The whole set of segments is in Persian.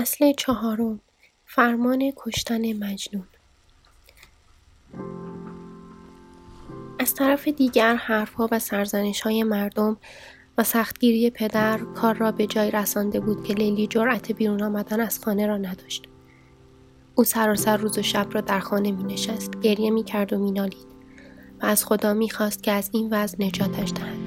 فصل چهارم فرمان کشتن مجنون از طرف دیگر حرفها و سرزنش های مردم و سختگیری پدر کار را به جای رسانده بود که لیلی جرأت بیرون آمدن از خانه را نداشت. او سراسر روز و شب را در خانه می نشست، گریه می کرد و می نالید و از خدا می خواست که از این وضع نجاتش دهد.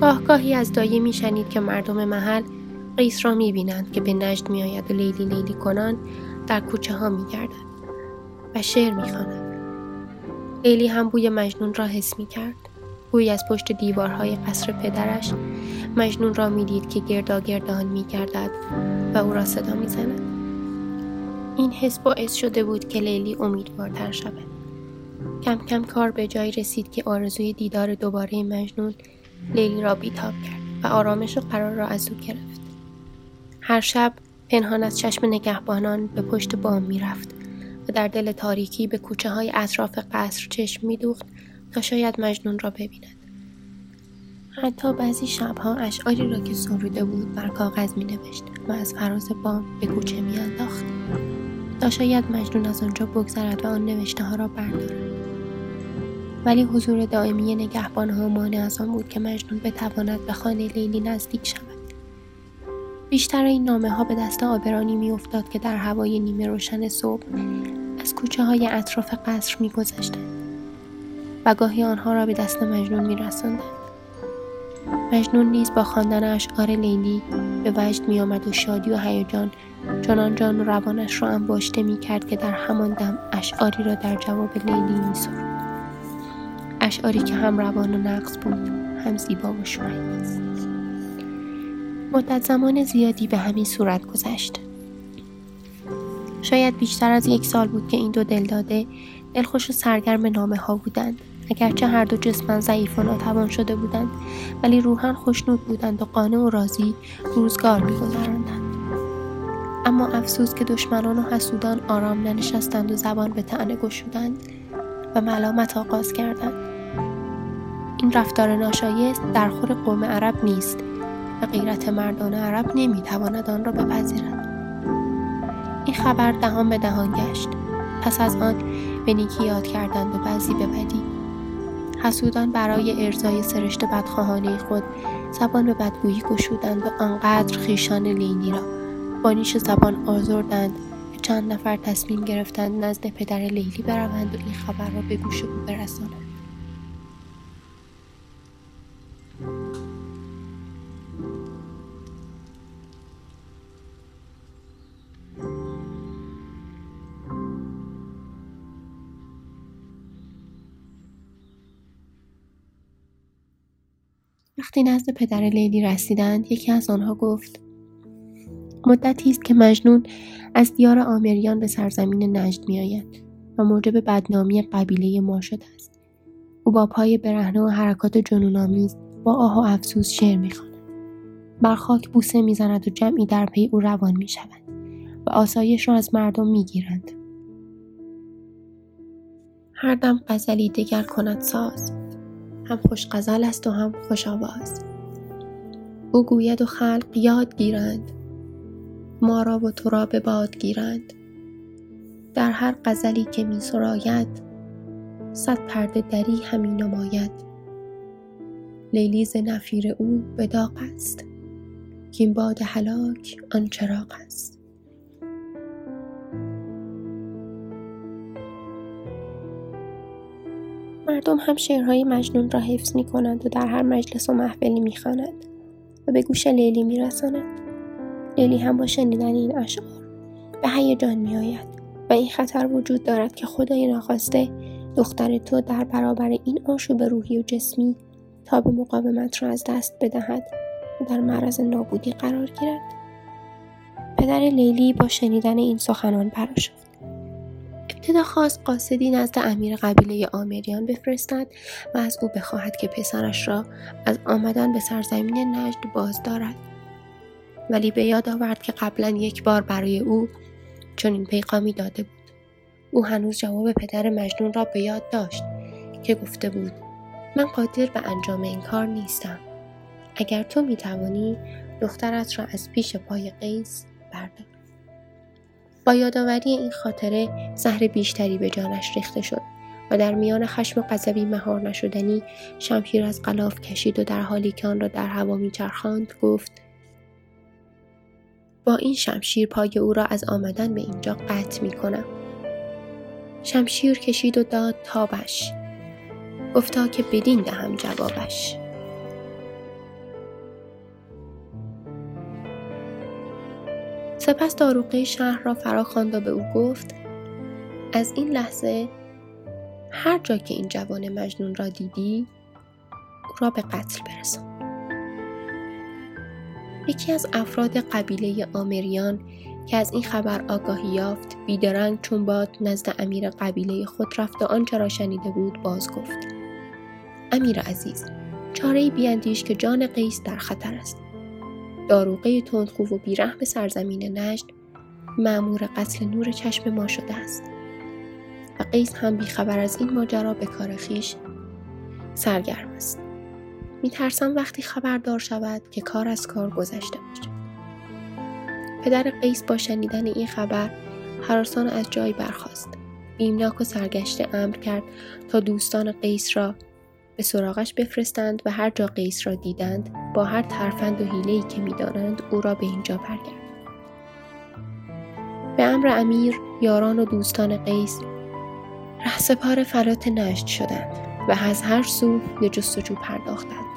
گاه گاهی از دایه می شنید که مردم محل قیس را می بینند که به نجد می آید و لیلی لیلی کنان در کوچه ها می گردد و شعر می خاند. لیلی هم بوی مجنون را حس می کرد. بوی از پشت دیوارهای قصر پدرش مجنون را می دید که گردا گردان می گردد و او را صدا می زند. این حس باعث شده بود که لیلی امیدوارتر شود. کم کم کار به جای رسید که آرزوی دیدار دوباره مجنون لیلی را بیتاب کرد و آرامش و قرار را از او گرفت. هر شب پنهان از چشم نگهبانان به پشت بام می‌رفت و در دل تاریکی به کوچه های اطراف قصر چشم میدوخت تا شاید مجنون را ببیند. حتی بعضی شبها اشعاری را که سروده بود بر کاغذ می نوشت و از فراز بام به کوچه می انداخت. تا شاید مجنون از آنجا بگذرد و آن نوشته ها را بردارد. ولی حضور دائمی نگهبان ها مانع از آن بود که مجنون بتواند به خانه لیلی نزدیک شود. بیشتر این نامه ها به دست آبرانی می افتاد که در هوای نیمه روشن صبح از کوچه های اطراف قصر می و گاهی آنها را به دست مجنون می رسندن. مجنون نیز با خواندن اشعار لیلی به وجد می آمد و شادی و هیجان چنان جان و روانش را انباشته می کرد که در همان دم اشعاری را در جواب لیلی می اشعاری که هم روان و نقص بود هم زیبا و شایسته مدت زمان زیادی به همین صورت گذشت. شاید بیشتر از یک سال بود که این دو دلداده دلخوش و سرگرم نامه ها بودند. اگرچه هر دو جسما ضعیف و ناتوان شده بودند ولی روحا خوشنود بودند و قانع و راضی روزگار میگذراندند اما افسوس که دشمنان و حسودان آرام ننشستند و زبان به تعنه گشودند و ملامت آغاز کردند این رفتار ناشایست در خور قوم عرب نیست غیرت مردان عرب نمی‌تواند آن را بپذیرد. این خبر دهان به دهان گشت. پس از آن به نیکی یاد کردند و بعضی به بدی. حسودان برای ارزای سرشت بدخواهانه خود زبان به بدگویی گشودند و آنقدر خیشان لینی را با نیش زبان آزردند چند نفر تصمیم گرفتند نزد پدر لیلی بروند و این خبر را به گوش او برسانند. وقتی نزد پدر لیلی رسیدند یکی از آنها گفت مدتی است که مجنون از دیار آمریان به سرزمین نجد میآید و موجب بدنامی قبیله ما شده است. او با پای برهنه و حرکات جنونآمیز با آه و افسوس شعر می‌خواند. بر خاک بوسه می‌زند و جمعی در پی او روان می‌شوند و آسایش را از مردم می‌گیرند. هر دم غزلی دگر کند ساز. هم خوش غزل است و هم خوش آواز. او گوید و خلق یاد گیرند. ما را و تو را به باد گیرند. در هر غزلی که می سراید صد پرده دری همی نماید. لیلی ز نفیر او به داغ است. کاین باد هلاک آن چراغ است. مردم هم شعرهای مجنون را حفظ می کنند و در هر مجلس و محفلی می خوانند و به گوش لیلی می رسانند. لیلی هم با شنیدن این اشعار به هیجان می آید و این خطر وجود دارد که خدای ناخواسته دختر تو در برابر این آشوب روحی و جسمی تا به مقاومت را از دست بدهد و در معرض نابودی قرار گیرد. پدر لیلی با شنیدن این سخنان براشفت ابتدا خواست قاصدی نزد امیر قبیله آمریان بفرستد و از او بخواهد که پسرش را از آمدن به سرزمین نجد باز دارد. ولی به یاد آورد که قبلا یک بار برای او چون این پیغامی داده بود. او هنوز جواب پدر مجنون را به یاد داشت که گفته بود من قادر به انجام این کار نیستم. اگر تو می توانی دخترت را از پیش پای قیس بردار. با یادآوری این خاطره زهر بیشتری به جانش ریخته شد و در میان خشم و غضبی مهار نشدنی شمشیر از غلاف کشید و در حالی که آن را در هوا میچرخاند گفت با این شمشیر پای او را از آمدن به اینجا قطع می کنم. شمشیر کشید و داد تابش. گفتا که بدین دهم جوابش. سپس داروقه شهر را فرا خواند و به او گفت از این لحظه هر جا که این جوان مجنون را دیدی او را به قتل برسان. یکی از افراد قبیله آمریان که از این خبر آگاهی یافت بیدرنگ چون باد نزد امیر قبیله خود رفت و آنچه را شنیده بود باز گفت امیر عزیز چاره بیاندیش که جان قیس در خطر است. داروغه تندخو و بیرحم سرزمین نجد معمور قتل نور چشم ما شده است. و قیس هم بیخبر از این ماجرا به کار خیش سرگرم است. میترسم وقتی خبردار شود که کار از کار گذشته باشد. پدر قیس با شنیدن این خبر حراسان از جای برخاست. بیمناک و سرگشته امر کرد تا دوستان قیس را به سراغش بفرستند و هر جا قیس را دیدند با هر ترفند و حیله‌ای که می‌دانند او را به اینجا برگردند. به امر امیر یاران و دوستان قیس رهسپار فلات نجد شدند و از هر سو به جستجو پرداختند.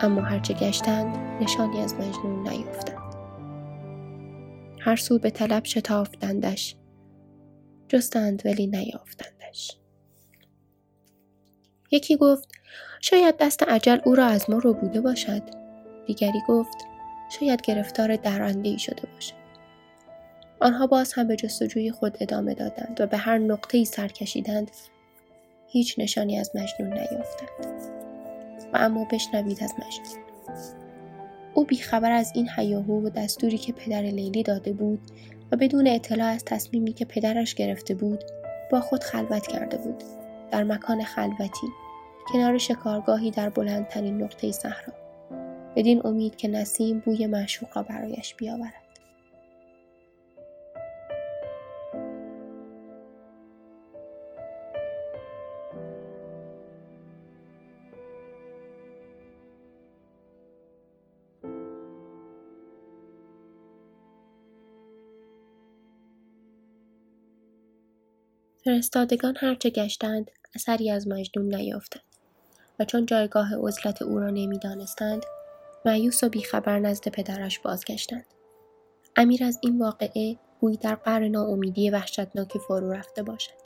اما هرچه گشتند نشانی از مجنون نیافتند. هر سو به طلب شتافتندش جستند ولی نیافتندش. یکی گفت شاید دست عجل او را از ما رو بوده باشد. دیگری گفت شاید گرفتار درنده شده باشد. آنها باز هم به جستجوی خود ادامه دادند و به هر نقطه ای سر کشیدند. هیچ نشانی از مجنون نیافتند. و اما بشنوید از مجنون. او بیخبر از این حیاهو و دستوری که پدر لیلی داده بود و بدون اطلاع از تصمیمی که پدرش گرفته بود با خود خلوت کرده بود. در مکان خلوتی کنار شکارگاهی در بلندترین نقطه صحرا بدین امید که نسیم بوی معشوق برایش بیاورد. فرستادگان هرچه گشتند اثری از مجنون نیافتند و چون جایگاه عزلت او را نمی‌دانستند معیوس و بیخبر نزد پدرش بازگشتند. امیر از این واقعه گویی در قرن ناامیدی وحشتناکی فرو رفته باشد.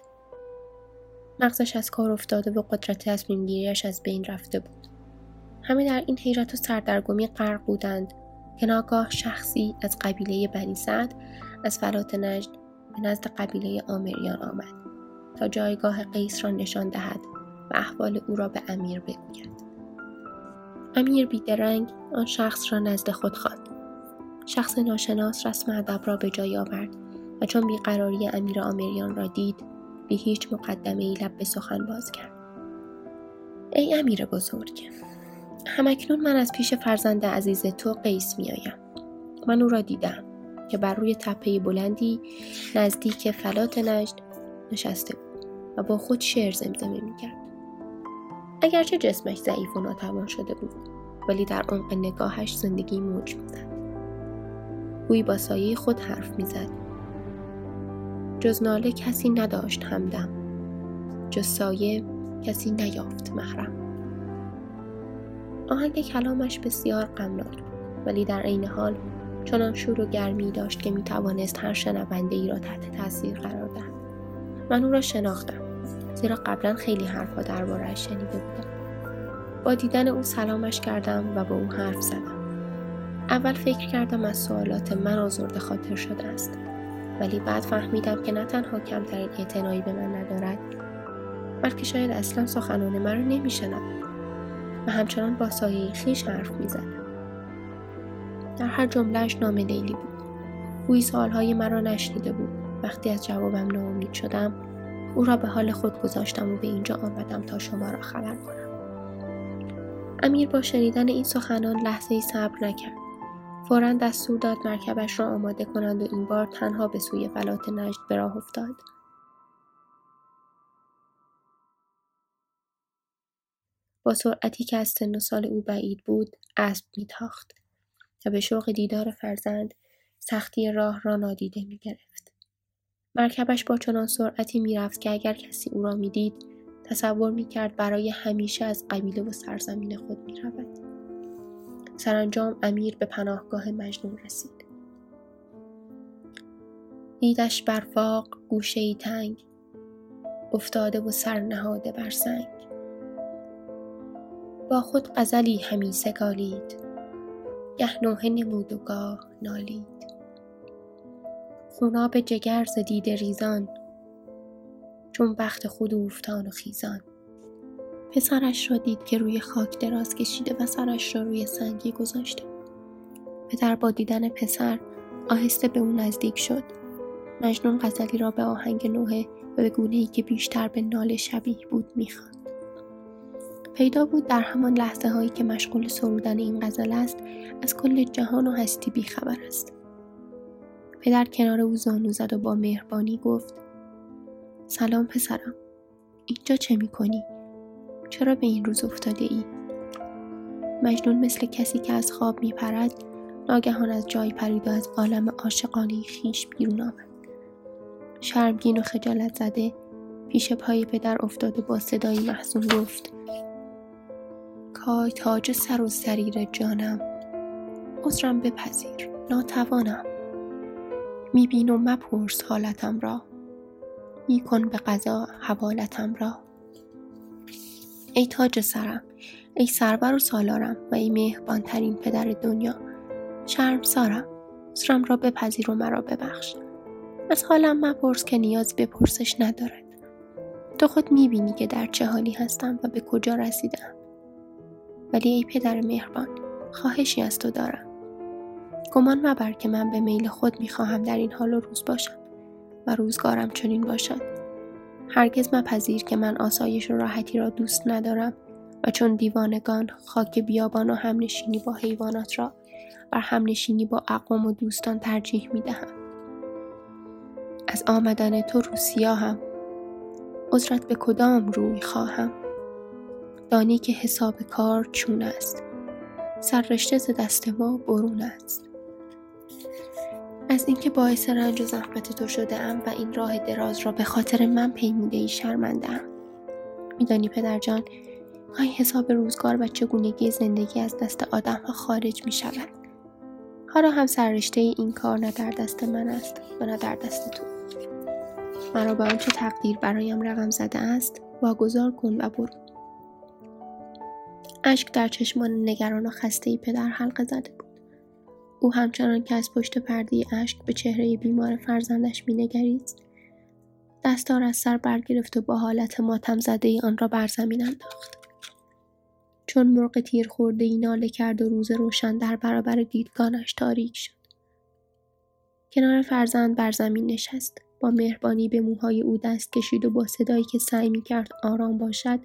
مغزش از کار افتاده و قدرت تصمیمگیریش از بین رفته بود. همه در این حیرت و سردرگمی غرق بودند که ناگاه شخصی از قبیله بنی سعد از فلات نجد به نزد قبیله آمریان آمد. تا جایگاه قیس را نشان دهد و احوال او را به امیر بگوید. امیر بیدرنگ آن شخص را نزد خود خواند. شخص ناشناس رسم ادب را به جای آورد و چون بیقراری امیر آمریان را دید بی هیچ مقدمه ای لب به سخن باز کرد. ای امیر بزرگ همکنون من از پیش فرزند عزیز تو قیس میآیم. من او را دیدم که بر روی تپه بلندی نزدیک فلات نجد نشسته بود و با خود شعر زمزمه می‌کرد. اگرچه جسمش ضعیف و ناتوان شده بود ولی در عمق نگاهش زندگی موج می‌زد. گویی با سایه خود حرف می‌زد. جز ناله کسی نداشت همدم. جز سایه کسی نیافت محرم. آهنگ کلامش بسیار غمناک بود ولی در عین حال چنان شور و گرمی داشت که می‌توانست هر شنونده ای را تحت تاثیر قرار دهد. من او را شناختم. زیرا قبلا خیلی حرفها دربارهاش شنیده بودم. با دیدن او سلامش کردم و با او حرف زدم. اول فکر کردم از سوالات من آزرده خاطر شده است. ولی بعد فهمیدم که نه تنها کمترین اعتنایی به من ندارد بلکه شاید اصلا سخنان مرا نمیشنود و همچنان با سایه خیش حرف می‌زد. در هر جملهش نام لیلی بود. گویی سالهای مرا نشنیده بود. وقتی از جوابم ناامید شدم او را به حال خود گذاشتم و به اینجا آمدم تا شما را خبر کنم. امیر با شنیدن این سخنان لحظه ای صبر نکرد. فورا دستور داد مرکبش را آماده کنند و این بار تنها به سوی فلات نجد به راه افتاد. با سرعتی که از سن و سال او بعید بود اسب میتاخت و به شوق دیدار فرزند سختی راه را نادیده می‌گرفت. مرکبش با چنان سرعتی می‌رفت که اگر کسی او را می‌دید تصور می‌کرد برای همیشه از قبیله و سرزمین خود می‌رود. سرانجام امیر به پناهگاه مجنون رسید. دیدش برفاق گوشه ای تنگ افتاده و سر نهاده بر سنگ. با خود غزلی همی سگالید گه نوحه نمود و گاه نالید. خوناب جگر ز ریزان چون بخت خود اوفتان و خیزان. پسرش را دید که روی خاک دراز کشیده و سرش را روی سنگی گذاشته پدر با دیدن پسر آهسته به او نزدیک شد. مجنون غزلی را به آهنگ نوحه و به گونه ای که بیشتر به ناله شبیه بود می‌خواند. پیدا بود در همان لحظه هایی که مشغول سرودن این غزل است از کل جهان و هستی بیخبر است. پدر کنار او زانو زد و با مهربانی گفت سلام پسرم اینجا چه می‌کنی؟ چرا به این روز افتاده ای؟ مجنون مثل کسی که از خواب میپرد ناگهان از جای پرید و از عالم عاشقانه خیش بیرون آمد شرمگین و خجالت زده پیش پای پدر افتاده با صدایی محزون گفت کای تاج سر و سریر جانم عذرم بپذیر ناتوانم میبین و مپرس حالتم را. میکن به قضا حوالتم را. ای تاج سرم ای سرور و سالارم و ای مهربانترین پدر دنیا شرم سارم عذرم را بپذیر و مرا ببخش. از حالم مپرس که نیازی به پرسش ندارد. تو خود می‌بینی که در چه حالی هستم و به کجا رسیدم. ولی ای پدر مهربان خواهشی از تو دارم. گمان مبر که من به میل خود می‌خواهم در این حال و روز باشم و روزگارم چنین باشد. هرگز مپذیر که من آسایش و راحتی را دوست ندارم و چون دیوانگان خاک بیابان و همنشینی با حیوانات را بر همنشینی با اقوام و دوستان ترجیح می دهم. از آمدن تو رو سیاهم عذرت به کدام روی خواهم؟ دانی که حساب کار چون است. سررشته ز دست ما برون است. از اینکه باعث رنج و زحمت تو شده ام و این راه دراز را به خاطر من پیموده ای شرمنده میدانی پدرجان گاهی حساب روزگار و چگونگی زندگی از دست آدم ها خارج می شود. حالا هم سررشته این کار نه در دست من است و نه در دست تو. مرا به آنچه تقدیر برایم رقم زده است واگذار کن و برو. اشک در چشمان نگران و خسته پدر حلقه زده بود. او همچنان که از پشت پرده اشک به چهره بیمار فرزندش مینگریست دستار از سر برگرفت و با حالت ماتم زده ای آن را بر زمین انداخت. چون مرغ تیر خورده ای ناله کرد و روز روشن در برابر دیدگانش تاریک شد. کنار فرزند بر زمین نشست. با مهربانی به موهای او دست کشید و با صدایی که سعی می کرد آرام باشد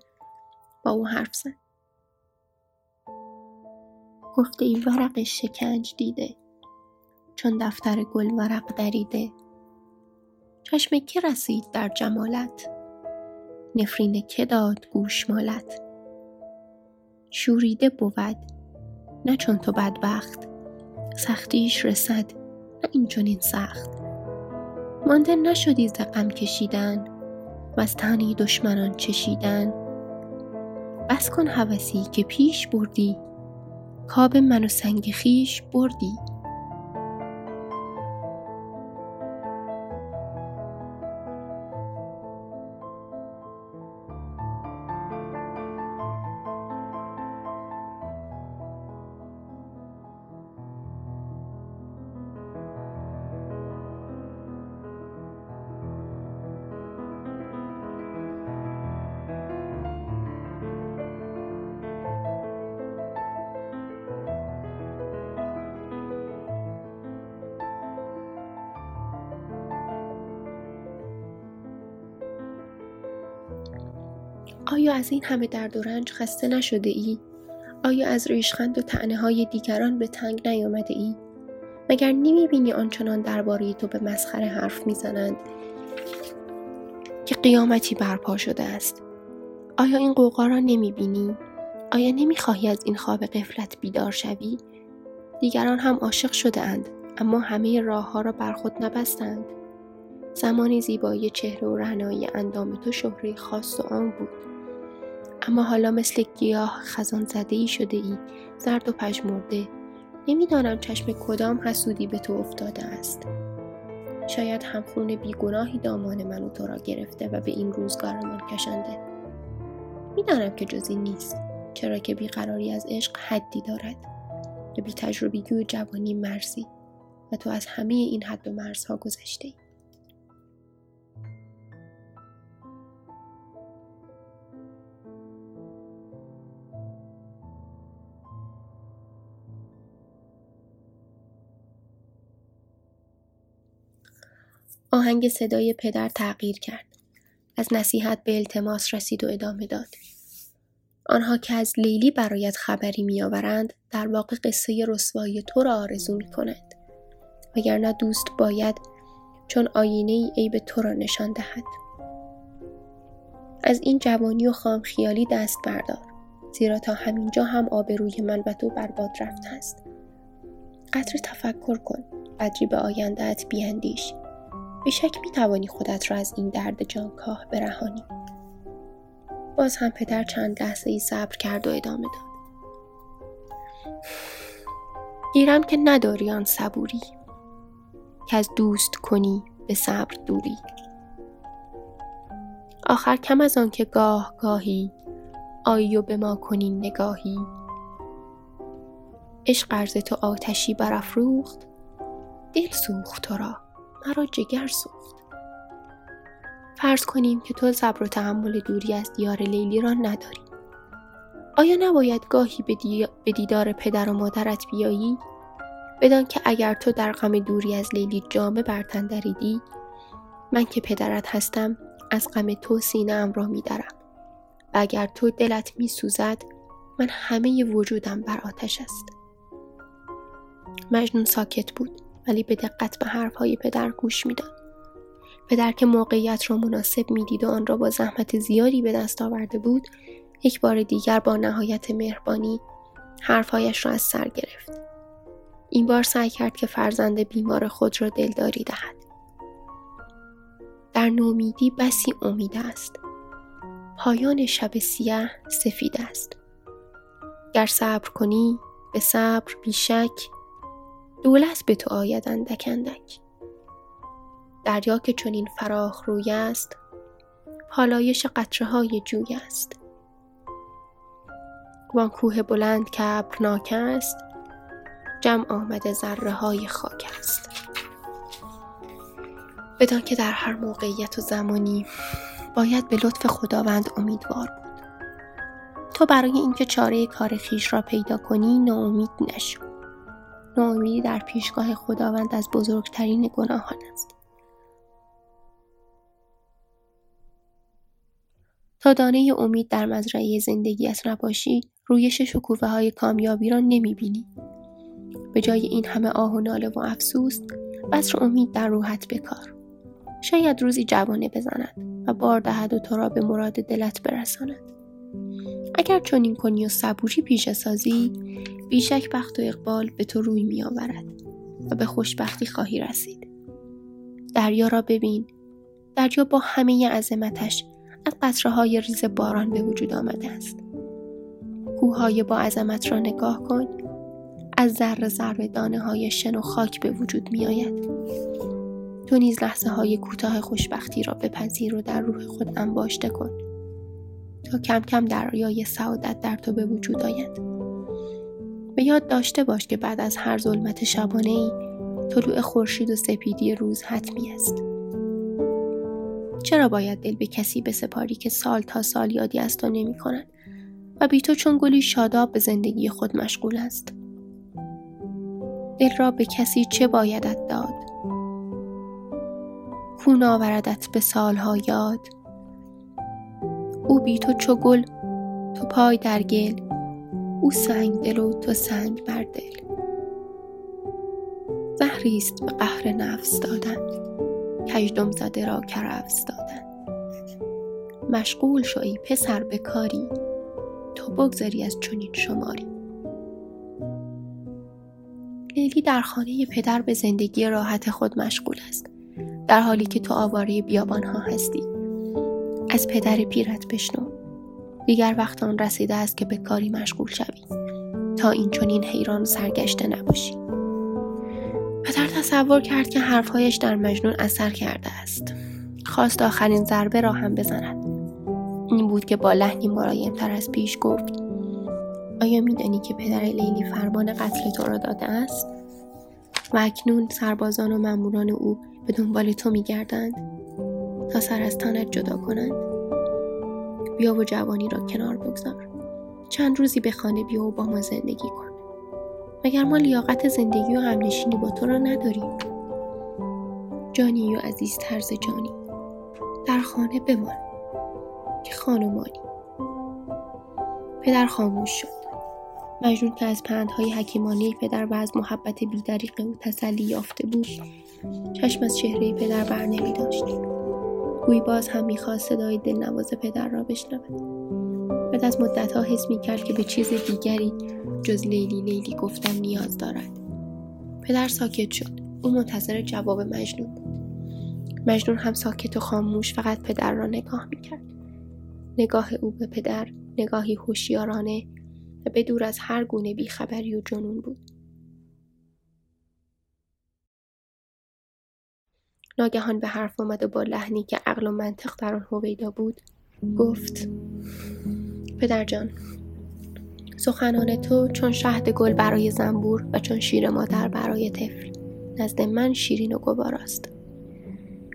با او حرف زد. گفته ای ورق شکنج دیده چون دفتر گل ورق دریده. چشم که رسید در جمالت نفرین که داد گوشمالت. شوریده بود نه چون تو بدبخت سختیش رسد نه این چنین سخت. مانده نشدی ز غم کشیدن و از دشمنان چشیدن. بس کن هوسی که پیش بردی کاب من و سنگ خیش بردی. از این همه درد و رنج خسته نشده ای؟ آیا از ریشخند و تعنه های دیگران به تنگ نیامده ای؟ مگر نمی بینی آنچنان درباره تو به مسخره حرف می‌زنند که قیامتی برپا شده است آیا این قوقا را نمی بینی؟ آیا نمی خواهی از این خواب قفلت بیدار شوی؟ دیگران هم عاشق شده اند اما همه راه ها را بر خود نبستند زمانی زیبایی چهره و رعنایی اندام تو شهره خاص و عام بود اما حالا مثل گیاه خزان زده ای شده ای زرد و پژمرده نمی‌دانم چشم کدام حسودی به تو افتاده است. شاید همخون بیگناهی دامان من و تو را گرفته و به این روزگارمان کشانده می‌دانم که جزی نیست. چرا که بیقراری از عشق حدی دارد. و بی تجربگی و جوانی مرزی. و تو از همه این حد و مرزها گذشته ای. آهنگ صدای پدر تغییر کرد. از نصیحت به التماس رسید و ادامه داد. آنها که از لیلی برایت خبری میآورند در واقع قصه رسوایی تو را آرزو می کنند. وگرنه دوست باید چون آینه ای عیب تو را نشان دهد. از این جوانی و خام خیالی دست بردار. زیرا تا همینجا هم آبروی من و تو برباد رفته است. قطر تفکر کن. قدری به آیندهت بیاندیش. به شک می توانی خودت را از این درد جانکاه برهانی. باز هم پدر چند لحظه ای صبر کرد و ادامه داد. گیرم که نداری آن صبوری که از دوست کنی به صبر دوری آخر کم از آن که گاه گاهی آیی و به ما کنی نگاهی عشق قرض تو آتشی برافروخت دل سوخت تو را مرا جگر سوخت. فرض کنیم که تو صبر و تحمل دوری از دیار لیلی را نداری. آیا نباید گاهی به دیدار پدر و مادرت بیایی؟ بدان که اگر تو در غم دوری از لیلی جامه برتن دریدی من که پدرت هستم از غم تو سینه ام را میدرم و اگر تو دلت می سوزد من همه وجودم بر آتش است. مجنون ساکت بود. ولی به دقت به حرفهای پدر گوش می‌داد. پدر که موقعیت را مناسب می‌دید و آن را با زحمت زیادی به دست آورده بود یک بار دیگر با نهایت مهربانی حرفهایش را از سر گرفت. این بار سعی کرد که فرزند بیمار خود را دلداری دهد. در نومیدی بسی امید است. پایان شب سیاه سفید است. گر صبر کنی به صبر بیشک دولت به تو آید اندک اندک. دریا که چنین فراخ روی است پالایش قطره های جوی است. وان کوه بلند که ابرناک است جمع آمده ذره های خاک است. بدان که در هر موقعیت و زمانی باید به لطف خداوند امیدوار بود. تو برای اینکه چاره کار خیش را پیدا کنی ناامید نشو. ناامیدی در پیشگاه خداوند از بزرگترین گناهان است. تا دانه امید در مزرعه زندگیت نباشی رویش شکوفه های کامیابی را نمی بینی. به جای این همه آه و ناله و افسوس بسر امید در روحت بکار. شاید روزی جوانه بزند و بار دهد و تو را به مراد دلت برساند. اگر چنین کنی و صبوری پیش سازی بیشک بخت و اقبال به تو روی می آورد و به خوشبختی خواهی رسید. دریا را ببین. دریا با همه عظمتش از قطره های ریز باران به وجود آمده است. کوههای با عظمت را نگاه کن. از ذره ذره دانه های شن و خاک به وجود می آید. تو نیز لحظه های کوتاه خوشبختی را بپذیر و در روح خود انباشته کن. تا کم کم دریای سعادت در تو به وجود آید. به یاد داشته باش که بعد از هر ظلمت شبانه ای طلوع خورشید و سپیدی روز حتمی است. چرا باید دل به کسی بسپاری که سال تا سال یادی از تو نمی کند و بی تو چون گلی شاداب به زندگی خود مشغول است؟ دل را به کسی چه بایدت داد؟ کون آوردت به سالها یاد؟ او بی تو چو گل تو پای در گل. او سنگ دل و تو سنگ بر دل. زهریست به قهر نفس دادن. کژدم زده را کرفس دادن. مشغول شوی پسر به کاری. تو بگذری از چنین شماری. لیلی در خانه پدر به زندگی راحت خود مشغول است. در حالی که تو آواره بیابان ها هستی. از پدر پیرت بشنو. دیگر وقت آن رسیده است که به کاری مشغول شوی. تا این چنین حیران سرگشته نباشی. پدر تصور کرد که حرفهایش در مجنون اثر کرده است. خواست آخرین ضربه را هم بزند. این بود که با لحنی ملایمتر از پیش گفت آیا میدانی که پدر لیلی فرمان قتل تو را داده است؟ و اکنون سربازان و ماموران او به دنبال تو میگردند تا سر از تنت جدا کنند. بیا و جوانی را کنار بگذار. چند روزی به خانه بیا و با ما زندگی کن. مگر ما لیاقت زندگی و همنشینی با تو را نداریم؟ جانی و عزیز طرز جانی در خانه بمان که خانمانی. پدر خاموش شد. مجنون که از پندهای حکیمانه پدر و از محبت بیدریق او تسلی یافته بود چشم از چهره پدر بر نمی داشت گوی باز هم می‌خواست صدای دلنواز پدر را بشنود. بعد از مدتها حس می‌کرد که به چیز دیگری جز لیلی لیلی گفتن نیاز دارد. پدر ساکت شد. او منتظر جواب مجنون بود. مجنون هم ساکت و خاموش فقط پدر را نگاه می‌کرد. نگاه او به پدر نگاهی هوشیارانه و به دور از هر گونه بیخبری و جنون بود. ناگهان به حرف آمد و با لحنی که عقل و منطق در آن هویدا بود گفت پدر جان سخنان تو چون شهد گل برای زنبور و چون شیر مادر برای طفل نزد من شیرین و گواراست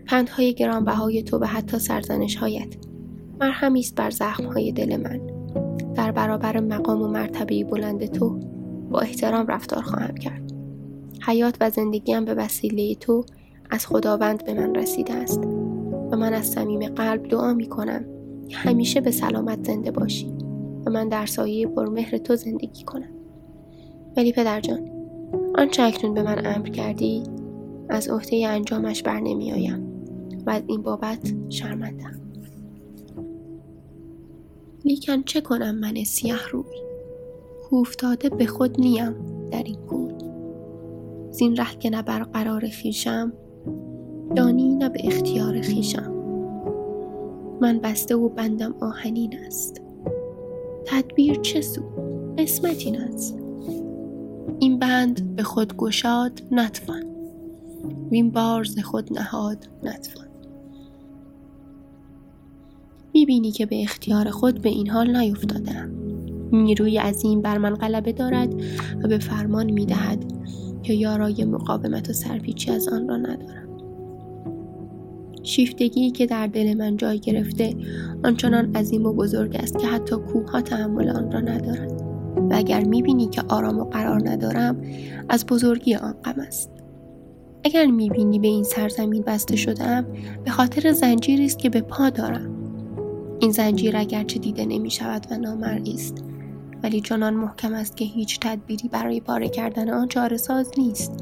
پندهای گرانبهای تو و حتی سرزنشهایت مرهمی است بر زخمهای دل من. در برابر مقام و مرتبه بلند تو با احترام رفتار خواهم کرد. حیات و زندگیم به وسیله تو از خداوند به من رسیده است و من از صمیم قلب دعا می کنم که همیشه به سلامت زنده باشی و من در سایه پرمهر تو زندگی کنم. ولی پدر جان آنچه اکنون به من امر کردی از عهده انجامش بر نمیآیم و از این بابت شرمندم. لیکن چه کنم من سیه روی؟ کوفتاده به خود نیم در این گور زین ره که نه بر قرار خیشم دانی نه به اختیار خیشم من بسته و بندم آهنین است. تدبیر چه سو؟ قسمت این است. این بند به خود گشاد نتوان. وین بار ز خود نهاد نتوان. می‌بینی که به اختیار خود به این حال نیفتادم نیروی عظیم بر من غلبه دارد و به فرمان می‌دهد که یارای مقاومت و سرپیچی از آن را ندارم. شیفتگی که در دل من جای گرفته آنچنان عظیم و بزرگ است که حتی کوه تحمل آن را ندارد و اگر می‌بینی که آرام و قرار ندارم از بزرگی آن غم است. اگر می‌بینی به این سرزمین بسته شدم به خاطر زنجیری است که به پا دارم. این زنجیر اگرچه دیده نمی شود و نامرئی است ولی چنان محکم است که هیچ تدبیری برای پاره کردن آن چاره ساز نیست.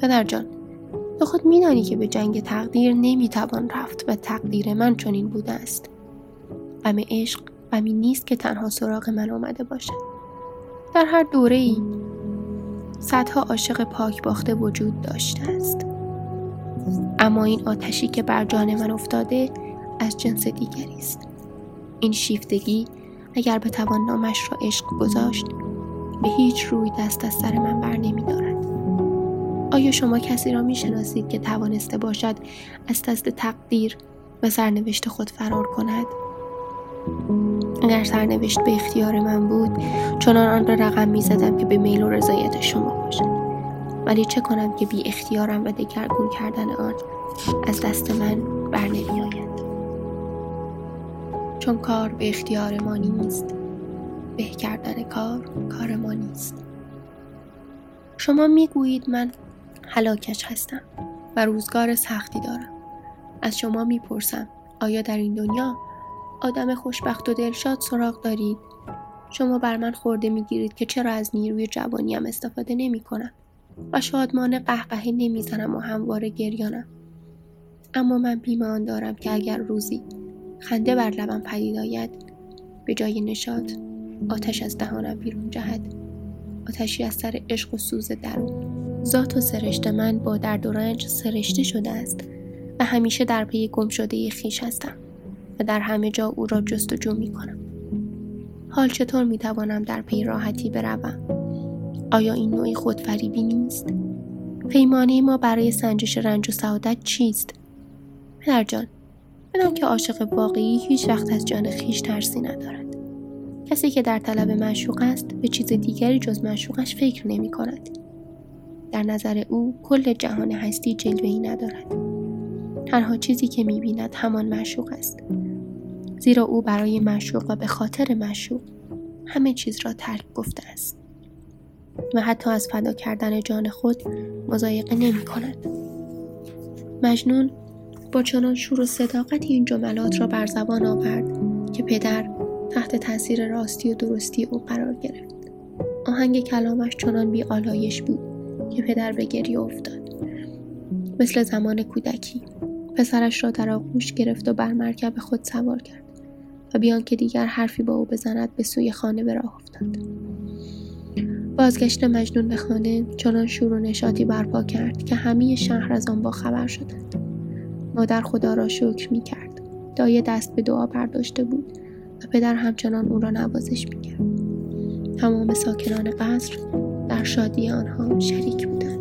پدر تو خود میدانی که به جنگ تقدیر نمی‌توان رفت و تقدیر من چنین بوده است. غم عشق غمی نیست که تنها سراغ من آمده باشد. در هر دوره ای صدها عاشق پاک باخته وجود داشته است. اما این آتشی که بر جان من افتاده از جنس دیگری است. این شیفتگی اگر به توان نامش را عشق گذاشت به هیچ روی دست از سر من بر نمی دارد. آیا شما کسی را می شناسید که توانسته باشد از دست تقدیر و سرنوشت خود فرار کند؟ اگر سرنوشت به اختیار من بود چنان آن را رقم می زدم که به میل و رضایت شما باشد ولی چه کنم که بی اختیارم و دگرگون کردن آن از دست من بر نمی آید. چون کار به اختیار ما نیست به کردن کار کار ما نیست شما می‌گویید من حلاکش هستم و روزگار سختی دارم. از شما می‌پرسم آیا در این دنیا آدم خوشبخت و دلشاد سراغ دارید؟ شما بر من خورده می‌گیرید که چرا از نیروی جوانیم استفاده نمی کنم و شادمان قهقهه نمی‌زنم و همواره گریانم. اما من بیمان دارم که اگر روزی خنده بر لبم پدید آید به جای نشاط آتش از دهانم بیرون جهد. آتشی از سر عشق و سوز درون. ذات و سرشت من با درد و رنج سرشته شده است و همیشه در پی گم شده خیش هستم و در همه جا او را جستجو می کنم. حال چطور می توانم در پی راحتی بروم؟ آیا این نوعی خودفریبی نیست؟ پیمانه ما برای سنجش رنج و سعادت چیست؟ پدر جان بدان که عاشق واقعی هیچ وقت از جان خیش ترسی ندارد کسی که در طلب معشوق است به چیز دیگری جز معشوقش فکر نمی کند. در نظر او کل جهان هستی جلوه ندارد. تنها چیزی که می بیند همان معشوق است. زیرا او برای معشوق و به خاطر معشوق همه چیز را ترک گفته است. و حتی از فدا کردن جان خود مزایقه نمی کند. مجنون با چنان شور و صداقت این جملات را بر زبان آورد که پدر تحت تاثیر راستی و درستی او قرار گرفت. آهنگ کلامش چنان بی آلایش بود که پدر به گریه افتاد. مثل زمان کودکی پسرش را در آغوش گرفت و بر مرکب خود سوار کرد و بیان که دیگر حرفی با او بزند به سوی خانه به راه افتاد. بازگشت مجنون به خانه چنان شور و نشاطی برپا کرد که همه شهر از آن با خبر شدند. مادر خدا را شکر می کرد. دایه دست به دعا برداشته بود و پدر همچنان او را نوازش می‌کرد تمام ساکنان قصر در شادی آنها شریک بودند.